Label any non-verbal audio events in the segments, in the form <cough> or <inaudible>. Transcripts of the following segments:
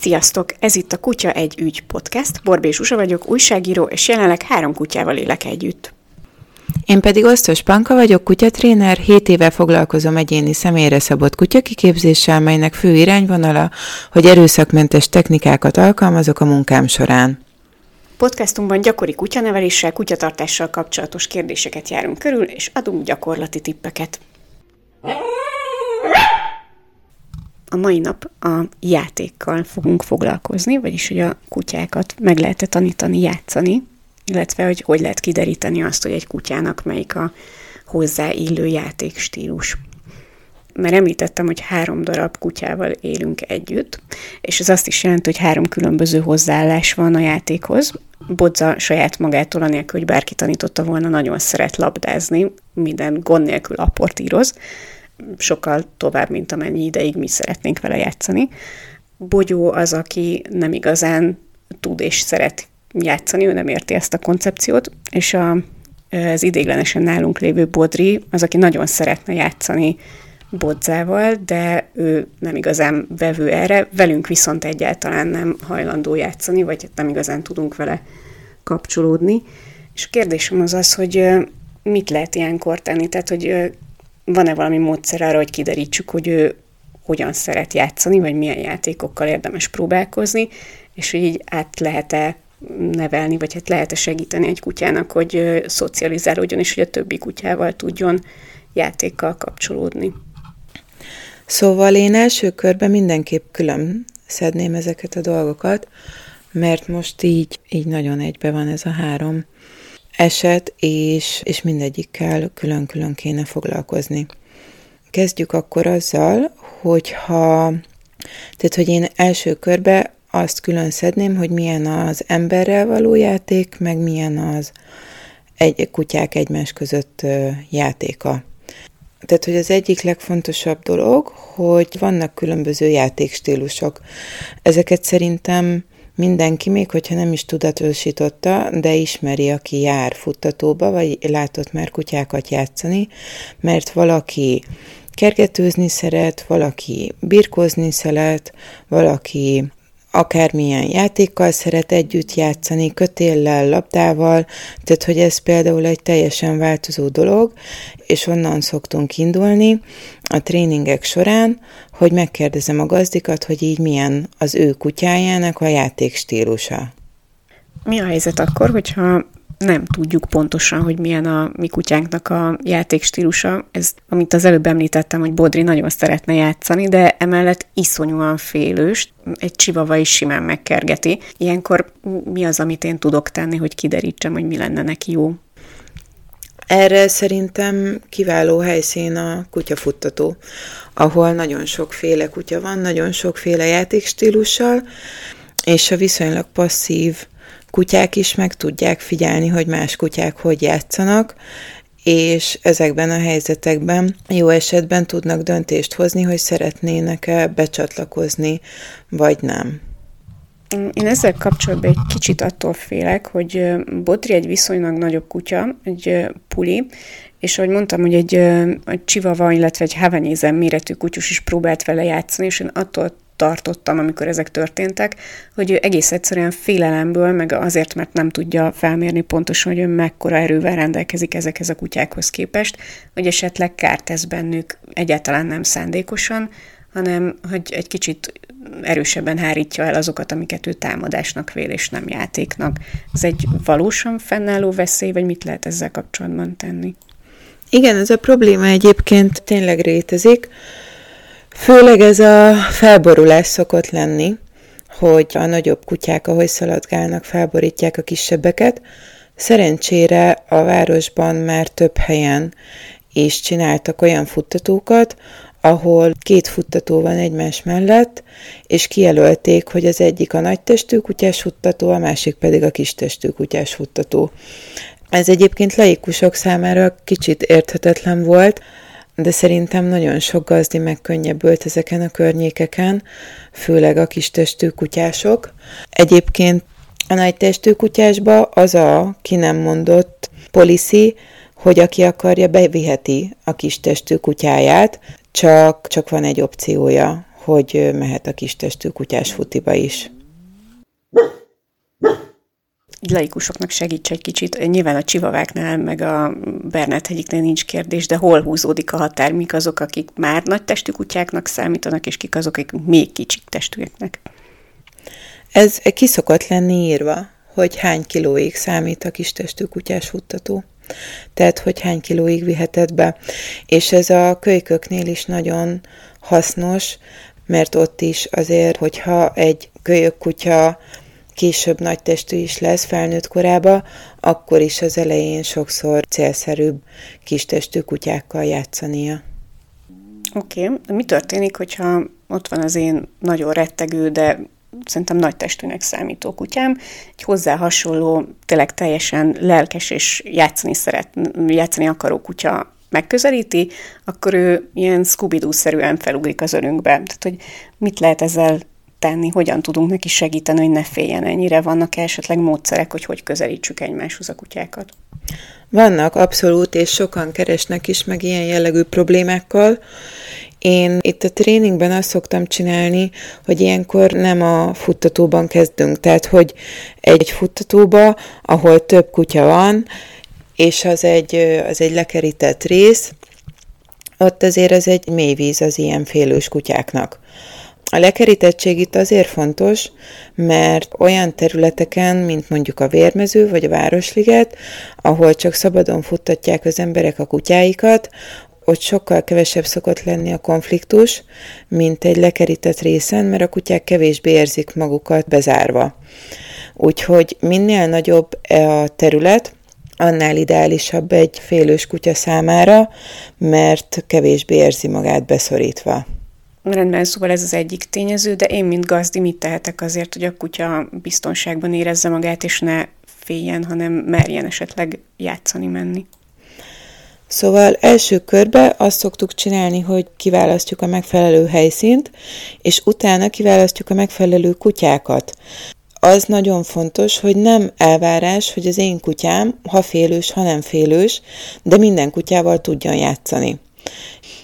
Sziasztok! Ez itt a Kutya egy ügy podcast. Borbé Zsuzsa vagyok, újságíró, és jelenleg három kutyával élek együtt. Én pedig Osztos Panka vagyok, kutyatréner, 7 éve foglalkozom egyéni személyre szabott kutyakiképzéssel, melynek fő irányvonala, hogy erőszakmentes technikákat alkalmazok a munkám során. Podcastunkban gyakori kutyaneveléssel, kutyatartással kapcsolatos kérdéseket járunk körül, és adunk gyakorlati tippeket. A mai nap a játékkal fogunk foglalkozni, vagyis hogy a kutyákat meg lehet tanítani játszani, illetve hogy hogy lehet kideríteni azt, hogy egy kutyának melyik a hozzá illő játékstílus. Mert említettem, hogy három darab kutyával élünk együtt, és ez azt is jelenti, hogy három különböző hozzáállás van a játékhoz. Bodza saját magától, anélkül, hogy bárki tanította volna, nagyon szeret labdázni, minden gond nélkül aportíroz, sokkal tovább, mint amennyi ideig mi szeretnénk vele játszani. Bogyó az, aki nem igazán tud és szeret játszani, ő nem érti ezt a koncepciót, és a, az idéglenesen nálunk lévő Bodri az, aki nagyon szeretne játszani bodzával, de ő nem igazán vevő erre, velünk viszont egyáltalán nem hajlandó játszani, vagy nem igazán tudunk vele kapcsolódni. És a kérdésem az az, hogy mit lehet ilyenkor tenni, tehát hogy van-e valami módszer arra, hogy kiderítsük, hogy ő hogyan szeret játszani, vagy milyen játékokkal érdemes próbálkozni, és hogy így át lehet-e nevelni, vagy hát lehet-e segíteni egy kutyának, hogy szocializálódjon, és hogy a többi kutyával tudjon játékkal kapcsolódni. Szóval én első körben mindenképp külön szedném ezeket a dolgokat, mert most így, így nagyon egybe van ez a három eset, és, és mindegyikkel külön-külön kéne foglalkozni. Kezdjük akkor azzal, hogyha, tehát hogy én első körbe azt külön szedném, hogy milyen az emberrel való játék, meg milyen az egy kutyák egymás között játéka. Tehát, hogy az egyik legfontosabb dolog, hogy vannak különböző játékstílusok. Ezeket szerintem mindenki, még hogyha nem is tudatosította, de ismeri, aki jár futtatóba, vagy látott már kutyákat játszani, mert valaki kergetőzni szeret, valaki birkózni szeret, valaki akármilyen játékkal szeret együtt játszani, kötéllel, labdával, tehát hogy ez például egy teljesen változó dolog, és onnan szoktunk indulni a tréningek során, hogy megkérdezem a gazdikat, hogy így milyen az ő kutyájának a játékstílusa. Mi a helyzet akkor, hogyha nem tudjuk pontosan, hogy milyen a mi kutyánknak a játékstílusa. Ez, amit az előbb említettem, hogy Bodri nagyon szeretne játszani, de emellett iszonyúan félős, egy csivava is simán megkergeti. Ilyenkor mi az, amit én tudok tenni, hogy kiderítsem, hogy mi lenne neki jó? Erre szerintem kiváló helyszín a kutyafuttató, ahol nagyon sokféle kutya van, nagyon sokféle játékstílussal, és a viszonylag passzív kutyák is meg tudják figyelni, hogy más kutyák hogy játszanak, és ezekben a helyzetekben jó esetben tudnak döntést hozni, hogy szeretnének-e becsatlakozni, vagy nem. Én ezzel kapcsolatban egy kicsit attól félek, hogy Bodri egy viszonylag nagyobb kutya, egy puli, és ahogy mondtam, hogy egy, egy csivava, illetve egy havenézem méretű kutyus is próbált vele játszani, és én attól tartottam, amikor ezek történtek, hogy ő egész egyszerűen félelemből, meg azért, mert nem tudja felmérni pontosan, hogy ő mekkora erővel rendelkezik ezekhez a kutyákhoz képest, hogy esetleg kárt tesz bennük egyáltalán nem szándékosan, hanem hogy egy kicsit erősebben hárítja el azokat, amiket ő támadásnak vél, és nem játéknak. Ez egy valósan fennálló veszély, vagy mit lehet ezzel kapcsolatban tenni? Igen, ez a probléma egyébként tényleg rétezik. Főleg ez a felborulás szokott lenni, hogy a nagyobb kutyák, ahogy szaladgálnak, felborítják a kisebbeket. Szerencsére a városban már több helyen is csináltak olyan futtatókat, ahol két futtató van egymás mellett, és kijelölték, hogy az egyik a nagy testű kutyás futtató, a másik pedig a kis testű kutyás futtató. Ez egyébként laikusok számára kicsit érthetetlen volt, de szerintem nagyon sok gazdi megkönnyebbült ezeken a környékeken, főleg a kis testű kutyások. Egyébként a nagy testű kutyásba az a ki nem mondott policy, hogy aki akarja, beviheti a kis testű kutyáját, csak, csak van egy opciója, hogy mehet a kis testű kutyás futiba is laikusoknak segíts egy kicsit. Nyilván a csivaváknál, meg a Bernát hegyiknél nincs kérdés, de hol húzódik a határ, mik azok, akik már nagy testű kutyáknak számítanak, és kik azok, akik még kicsik testűeknek? Ez kiszokott lenni írva, hogy hány kilóig számít a kis testű kutyás futtató. Tehát, hogy hány kilóig viheted be. És ez a kölyköknél is nagyon hasznos, mert ott is azért, hogyha egy kölyök kutya később nagy testű is lesz felnőtt korába, akkor is az elején sokszor célszerűbb kistestű kutyákkal játszania. Oké, okay. mi történik, hogyha ott van az én nagyon rettegő, de szerintem nagy testűnek számító kutyám, egy hozzá hasonló, tényleg teljesen lelkes és játszani szeret, játszani akaró kutya megközelíti, akkor ő ilyen scooby szerűen felugrik az örünkbe. Tehát, hogy mit lehet ezzel tenni, hogyan tudunk neki segíteni, hogy ne féljen ennyire? Vannak esetleg módszerek, hogy hogy közelítsük egymáshoz a kutyákat? Vannak, abszolút, és sokan keresnek is meg ilyen jellegű problémákkal. Én itt a tréningben azt szoktam csinálni, hogy ilyenkor nem a futtatóban kezdünk, tehát hogy egy futtatóba, ahol több kutya van, és az egy, az egy lekerített rész, ott azért az egy mély víz az ilyen félős kutyáknak. A lekerítettség itt azért fontos, mert olyan területeken, mint mondjuk a Vérmező vagy a Városliget, ahol csak szabadon futtatják az emberek a kutyáikat, ott sokkal kevesebb szokott lenni a konfliktus, mint egy lekerített részen, mert a kutyák kevésbé érzik magukat bezárva. Úgyhogy minél nagyobb e a terület, annál ideálisabb egy félős kutya számára, mert kevésbé érzi magát beszorítva. Rendben, szóval ez az egyik tényező, de én, mint gazdi, mit tehetek azért, hogy a kutya biztonságban érezze magát, és ne féljen, hanem merjen esetleg játszani menni? Szóval első körbe azt szoktuk csinálni, hogy kiválasztjuk a megfelelő helyszínt, és utána kiválasztjuk a megfelelő kutyákat. Az nagyon fontos, hogy nem elvárás, hogy az én kutyám, ha félős, ha nem félős, de minden kutyával tudjon játszani.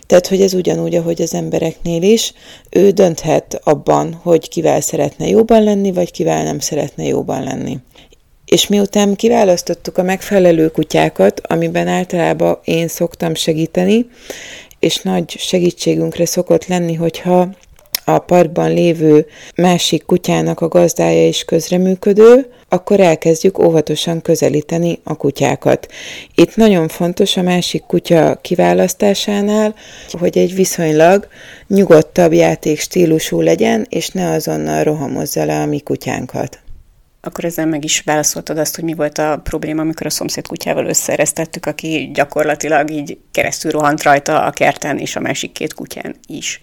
Tehát, hogy ez ugyanúgy, ahogy az embereknél is, ő dönthet abban, hogy kivel szeretne jóban lenni, vagy kivel nem szeretne jóban lenni. És miután kiválasztottuk a megfelelő kutyákat, amiben általában én szoktam segíteni, és nagy segítségünkre szokott lenni, hogyha a parkban lévő másik kutyának a gazdája is közreműködő, akkor elkezdjük óvatosan közelíteni a kutyákat. Itt nagyon fontos a másik kutya kiválasztásánál, hogy egy viszonylag nyugodtabb játékstílusú legyen, és ne azonnal rohamozza le a mi kutyánkat akkor ezzel meg is válaszoltad azt, hogy mi volt a probléma, amikor a szomszéd kutyával összereztettük, aki gyakorlatilag így keresztül rohant rajta a kerten és a másik két kutyán is.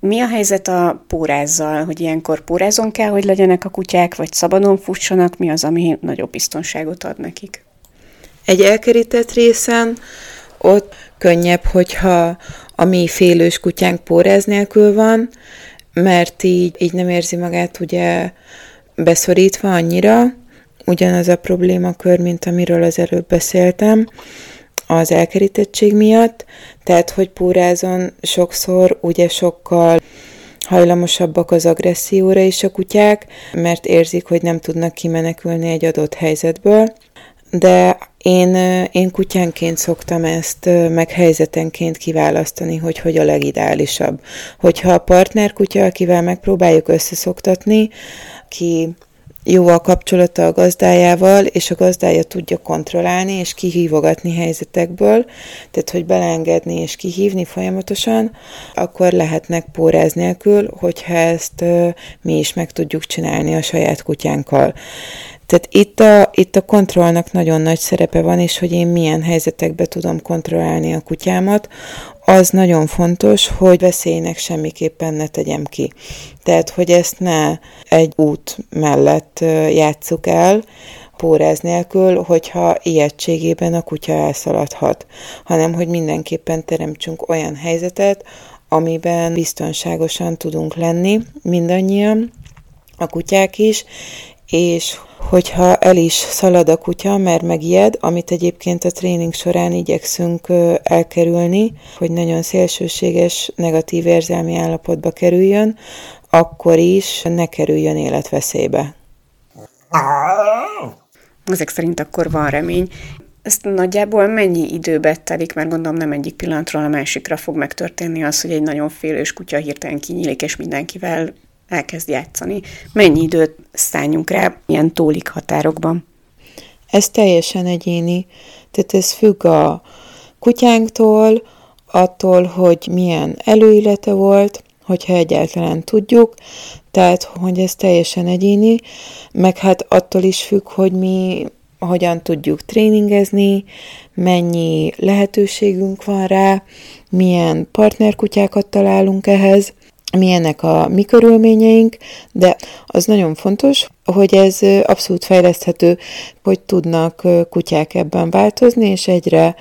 Mi a helyzet a pórázzal, hogy ilyenkor pórázon kell, hogy legyenek a kutyák, vagy szabadon fussanak? Mi az, ami nagyobb biztonságot ad nekik? Egy elkerített részen ott könnyebb, hogyha a mi félős kutyánk póráz nélkül van, mert így, így nem érzi magát ugye beszorítva annyira, ugyanaz a problémakör, mint amiről az előbb beszéltem, az elkerítettség miatt, tehát hogy pórázon sokszor ugye sokkal hajlamosabbak az agresszióra is a kutyák, mert érzik, hogy nem tudnak kimenekülni egy adott helyzetből, de én, én kutyánként szoktam ezt meg helyzetenként kiválasztani, hogy hogy a legideálisabb. Hogyha a partner kutya, akivel megpróbáljuk összeszoktatni, ki jó a kapcsolata a gazdájával, és a gazdája tudja kontrollálni és kihívogatni helyzetekből, tehát hogy belengedni és kihívni folyamatosan, akkor lehetnek póráz nélkül, hogyha ezt mi is meg tudjuk csinálni a saját kutyánkkal. Tehát itt a, itt a kontrollnak nagyon nagy szerepe van, és hogy én milyen helyzetekbe tudom kontrollálni a kutyámat, az nagyon fontos, hogy veszélynek semmiképpen ne tegyem ki. Tehát, hogy ezt ne egy út mellett játsszuk el, póráz nélkül, hogyha ijegységében a kutya elszaladhat, hanem hogy mindenképpen teremtsünk olyan helyzetet, amiben biztonságosan tudunk lenni mindannyian, a kutyák is, és hogyha el is szalad a kutya, mert megijed, amit egyébként a tréning során igyekszünk elkerülni, hogy nagyon szélsőséges, negatív érzelmi állapotba kerüljön, akkor is ne kerüljön életveszélybe. Ezek szerint akkor van remény. Ezt nagyjából mennyi időbe telik, mert gondolom nem egyik pillanatról a másikra fog megtörténni az, hogy egy nagyon félős kutya hirtelen kinyílik, és mindenkivel elkezd játszani. Mennyi időt szálljunk rá ilyen tólik határokban? Ez teljesen egyéni. Tehát ez függ a kutyánktól, attól, hogy milyen előélete volt, hogyha egyáltalán tudjuk, tehát, hogy ez teljesen egyéni, meg hát attól is függ, hogy mi hogyan tudjuk tréningezni, mennyi lehetőségünk van rá, milyen partnerkutyákat találunk ehhez, milyenek a mi körülményeink, de az nagyon fontos, hogy ez abszolút fejleszthető, hogy tudnak kutyák ebben változni, és egyre,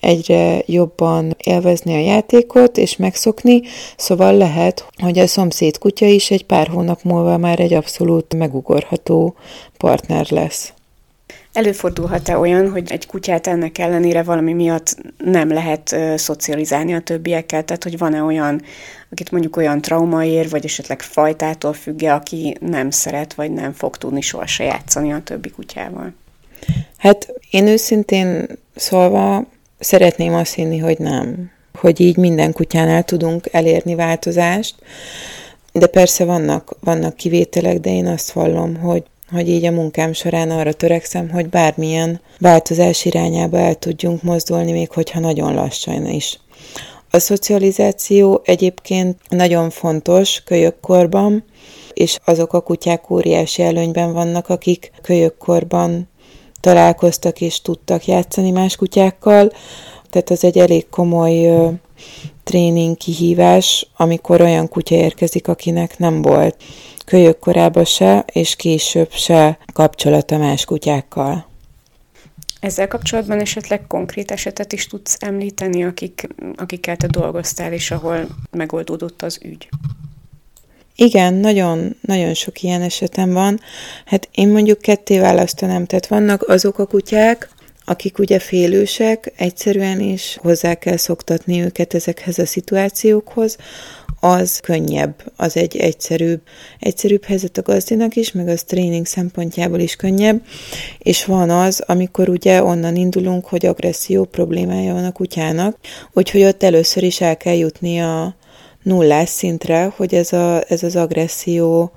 egyre jobban élvezni a játékot, és megszokni, szóval lehet, hogy a szomszéd kutya is egy pár hónap múlva már egy abszolút megugorható partner lesz. Előfordulhat-e olyan, hogy egy kutyát ennek ellenére valami miatt nem lehet ö, szocializálni a többiekkel? Tehát, hogy van-e olyan, akit mondjuk olyan trauma ér, vagy esetleg fajtától függe, aki nem szeret, vagy nem fog tudni sohasem játszani a többi kutyával? Hát én őszintén szólva szeretném azt hinni, hogy nem. Hogy így minden kutyánál tudunk elérni változást, de persze vannak, vannak kivételek, de én azt vallom, hogy hogy így a munkám során arra törekszem, hogy bármilyen változás irányába el tudjunk mozdulni, még hogyha nagyon lassan is. A szocializáció egyébként nagyon fontos kölyökkorban, és azok a kutyák óriási előnyben vannak, akik kölyökkorban találkoztak és tudtak játszani más kutyákkal, tehát az egy elég komoly tréning kihívás, amikor olyan kutya érkezik, akinek nem volt kölyök korában se, és később se kapcsolata más kutyákkal. Ezzel kapcsolatban esetleg konkrét esetet is tudsz említeni, akik, akikkel te dolgoztál, és ahol megoldódott az ügy? Igen, nagyon, nagyon sok ilyen esetem van. Hát én mondjuk ketté választanám, tehát vannak azok a kutyák, akik ugye félősek, egyszerűen is hozzá kell szoktatni őket ezekhez a szituációkhoz, az könnyebb, az egy egyszerűbb, egyszerűbb helyzet a gazdinak is, meg az tréning szempontjából is könnyebb, és van az, amikor ugye onnan indulunk, hogy agresszió problémája van a kutyának, úgyhogy ott először is el kell jutni a nullás szintre, hogy ez, a, ez az agresszió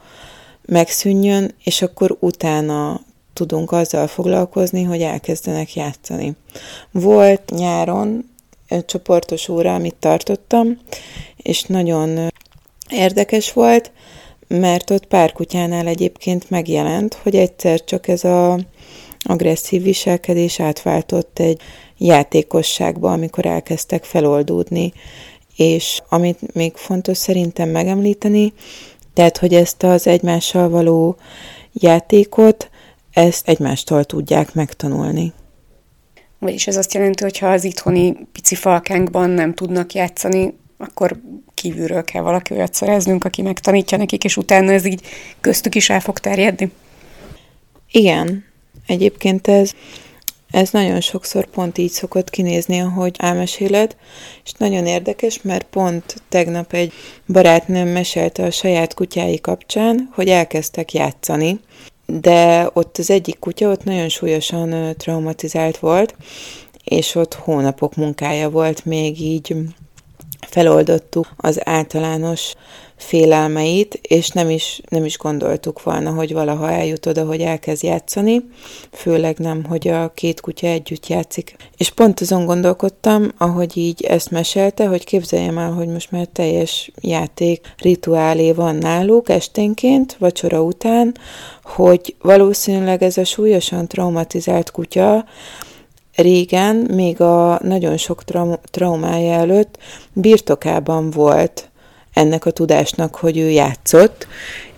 megszűnjön, és akkor utána tudunk azzal foglalkozni, hogy elkezdenek játszani. Volt nyáron egy csoportos óra, amit tartottam, és nagyon érdekes volt, mert ott pár kutyánál egyébként megjelent, hogy egyszer csak ez a agresszív viselkedés átváltott egy játékosságba, amikor elkezdtek feloldódni. És amit még fontos szerintem megemlíteni, tehát, hogy ezt az egymással való játékot, ezt egymástól tudják megtanulni. Vagyis ez azt jelenti, hogy ha az itthoni pici falkánkban nem tudnak játszani, akkor kívülről kell valaki olyat szereznünk, aki megtanítja nekik, és utána ez így köztük is el fog terjedni. Igen, egyébként ez, ez nagyon sokszor pont így szokott kinézni, ahogy elmeséled, és nagyon érdekes, mert pont tegnap egy barátnőm mesélte a saját kutyái kapcsán, hogy elkezdtek játszani, de ott az egyik kutya ott nagyon súlyosan traumatizált volt, és ott hónapok munkája volt még így feloldottuk az általános félelmeit, és nem is, nem is gondoltuk volna, hogy valaha eljut oda, hogy elkezd játszani, főleg nem, hogy a két kutya együtt játszik. És pont azon gondolkodtam, ahogy így ezt mesélte, hogy képzeljem el, hogy most már teljes játék rituálé van náluk esténként, vacsora után, hogy valószínűleg ez a súlyosan traumatizált kutya régen, még a nagyon sok traumája előtt birtokában volt ennek a tudásnak, hogy ő játszott,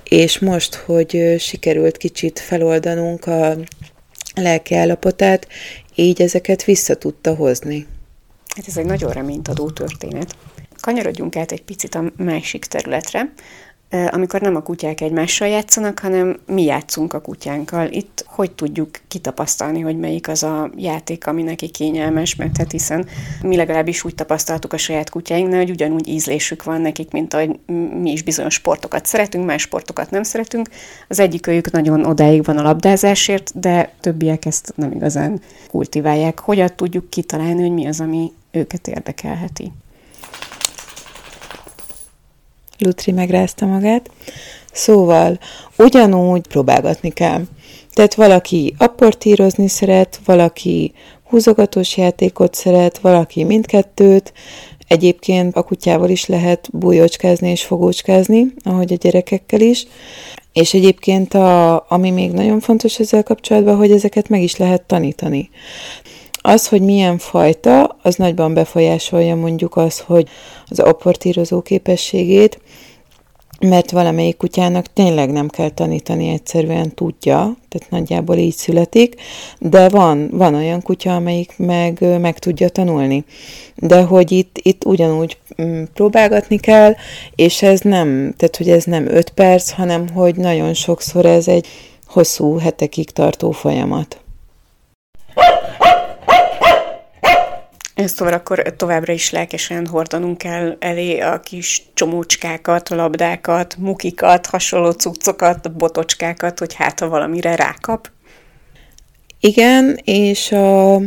és most, hogy sikerült kicsit feloldanunk a lelki állapotát, így ezeket vissza tudta hozni. Hát ez egy nagyon reményt adó történet. Kanyarodjunk át egy picit a másik területre, amikor nem a kutyák egymással játszanak, hanem mi játszunk a kutyánkkal. Itt hogy tudjuk kitapasztalni, hogy melyik az a játék, ami neki kényelmes, mert hát hiszen mi legalábbis úgy tapasztaltuk a saját kutyáinknál, hogy ugyanúgy ízlésük van nekik, mint ahogy mi is bizonyos sportokat szeretünk, más sportokat nem szeretünk. Az egyik őjük nagyon odáig van a labdázásért, de többiek ezt nem igazán kultiválják. Hogyan tudjuk kitalálni, hogy mi az, ami őket érdekelheti? Lutri megrázta magát. Szóval ugyanúgy próbálgatni kell. Tehát valaki apportírozni szeret, valaki húzogatós játékot szeret, valaki mindkettőt, Egyébként a kutyával is lehet bújócskázni és fogócskázni, ahogy a gyerekekkel is. És egyébként, a, ami még nagyon fontos ezzel kapcsolatban, hogy ezeket meg is lehet tanítani. Az, hogy milyen fajta, az nagyban befolyásolja mondjuk az, hogy az apportírozó képességét, mert valamelyik kutyának tényleg nem kell tanítani, egyszerűen tudja, tehát nagyjából így születik, de van, van olyan kutya, amelyik meg, meg tudja tanulni. De hogy itt, itt ugyanúgy mm, próbálgatni kell, és ez nem, tehát hogy ez nem öt perc, hanem hogy nagyon sokszor ez egy hosszú hetekig tartó folyamat. Szóval akkor továbbra is lelkesen hordanunk kell elé a kis csomócskákat, labdákat, mukikat, hasonló cuccokat, botocskákat, hogy hát ha valamire rákap. Igen, és a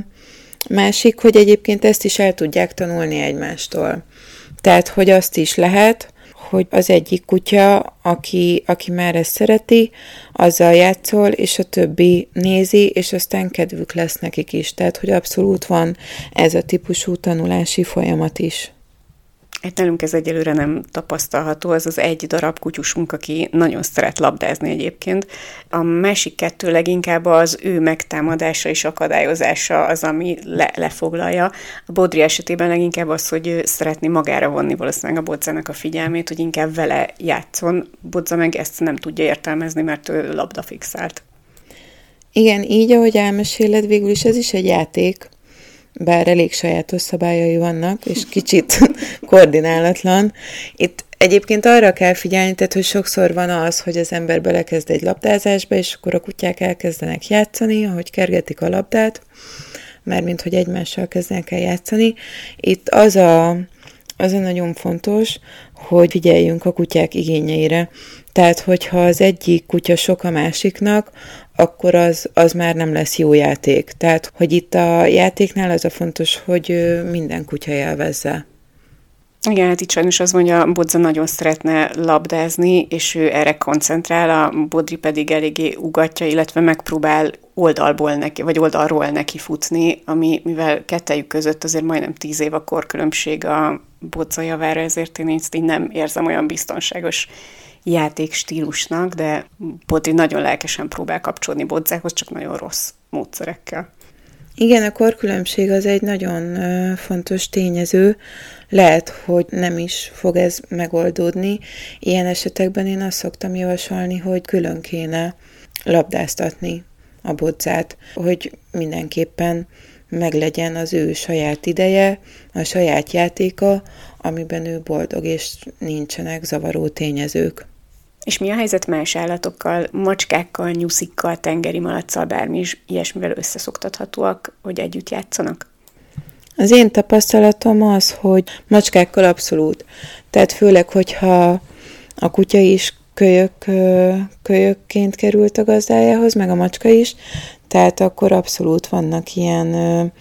másik, hogy egyébként ezt is el tudják tanulni egymástól. Tehát, hogy azt is lehet, hogy az egyik kutya, aki, aki már ezt szereti, azzal játszol, és a többi nézi, és aztán kedvük lesz nekik is. Tehát, hogy abszolút van ez a típusú tanulási folyamat is. Hát nálunk ez egyelőre nem tapasztalható, az az egy darab kutyusunk, aki nagyon szeret labdázni egyébként. A másik kettő leginkább az ő megtámadása és akadályozása az, ami le- lefoglalja. A Bodri esetében leginkább az, hogy ő szeretné magára vonni valószínűleg a Bodzának a figyelmét, hogy inkább vele játszon. Bodza meg ezt nem tudja értelmezni, mert ő labdafixált. Igen, így, ahogy elmeséled, végül is ez is egy játék, bár elég sajátos szabályai vannak, és kicsit <laughs> koordinálatlan. Itt egyébként arra kell figyelni, tehát, hogy sokszor van az, hogy az ember belekezd egy labdázásba, és akkor a kutyák elkezdenek játszani, ahogy kergetik a labdát, mert mint hogy egymással kezdenek el játszani. Itt az a, az a nagyon fontos, hogy figyeljünk a kutyák igényeire. Tehát, hogyha az egyik kutya sok a másiknak, akkor az, az már nem lesz jó játék. Tehát, hogy itt a játéknál az a fontos, hogy minden kutya élvezze. Igen, hát itt sajnos az mondja, Bodza nagyon szeretne labdázni, és ő erre koncentrál, a Bodri pedig eléggé ugatja, illetve megpróbál oldalból neki, vagy oldalról neki futni, ami, mivel kettejük között azért majdnem tíz év a korkülönbség a Bodza javára, ezért én így nem érzem olyan biztonságos játékstílusnak, de Bodri nagyon lelkesen próbál kapcsolódni Bodzához, csak nagyon rossz módszerekkel. Igen, a korkülönbség az egy nagyon fontos tényező. Lehet, hogy nem is fog ez megoldódni. Ilyen esetekben én azt szoktam javasolni, hogy külön kéne labdáztatni a bodzát, hogy mindenképpen meglegyen az ő saját ideje, a saját játéka, amiben ő boldog, és nincsenek zavaró tényezők. És mi a helyzet más állatokkal, macskákkal, nyuszikkal, tengeri malacsal, bármi is ilyesmivel összeszoktathatóak, hogy együtt játszanak? Az én tapasztalatom az, hogy macskákkal abszolút. Tehát főleg, hogyha a kutya is kölyök, kölyökként került a gazdájához, meg a macska is, tehát akkor abszolút vannak ilyen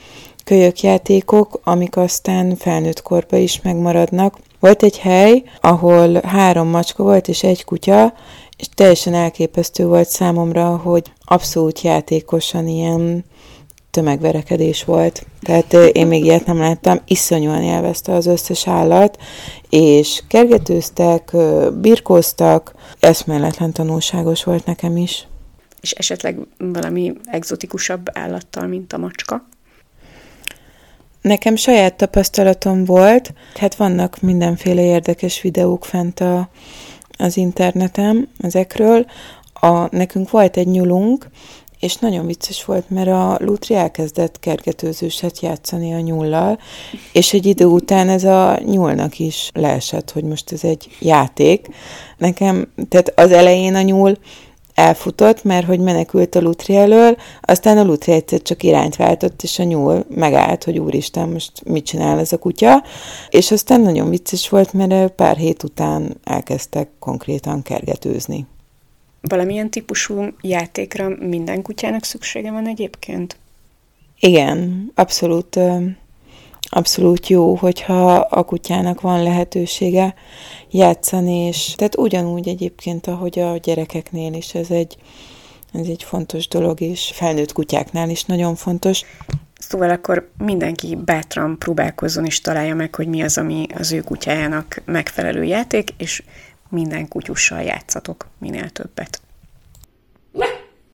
kölyökjátékok, amik aztán felnőtt korba is megmaradnak. Volt egy hely, ahol három macska volt és egy kutya, és teljesen elképesztő volt számomra, hogy abszolút játékosan ilyen tömegverekedés volt. Tehát én még ilyet nem láttam, iszonyúan élvezte az összes állat, és kergetőztek, birkóztak, eszméletlen tanulságos volt nekem is. És esetleg valami egzotikusabb állattal, mint a macska? Nekem saját tapasztalatom volt, hát vannak mindenféle érdekes videók fent a, az interneten ezekről. A, nekünk volt egy nyulunk, és nagyon vicces volt, mert a Lutri elkezdett kergetőzőset játszani a nyullal, és egy idő után ez a nyúlnak is leesett, hogy most ez egy játék. Nekem, tehát az elején a nyúl elfutott, mert hogy menekült a Lutri elől, aztán a Lutri egyszer csak irányt váltott, és a nyúl megállt, hogy úristen, most mit csinál ez a kutya, és aztán nagyon vicces volt, mert pár hét után elkezdtek konkrétan kergetőzni. Valamilyen típusú játékra minden kutyának szüksége van egyébként? Igen, abszolút, abszolút jó, hogyha a kutyának van lehetősége játszani, és tehát ugyanúgy egyébként, ahogy a gyerekeknél is ez egy, ez egy fontos dolog, és felnőtt kutyáknál is nagyon fontos. Szóval akkor mindenki bátran próbálkozzon és találja meg, hogy mi az, ami az ő kutyájának megfelelő játék, és minden kutyussal játszatok minél többet.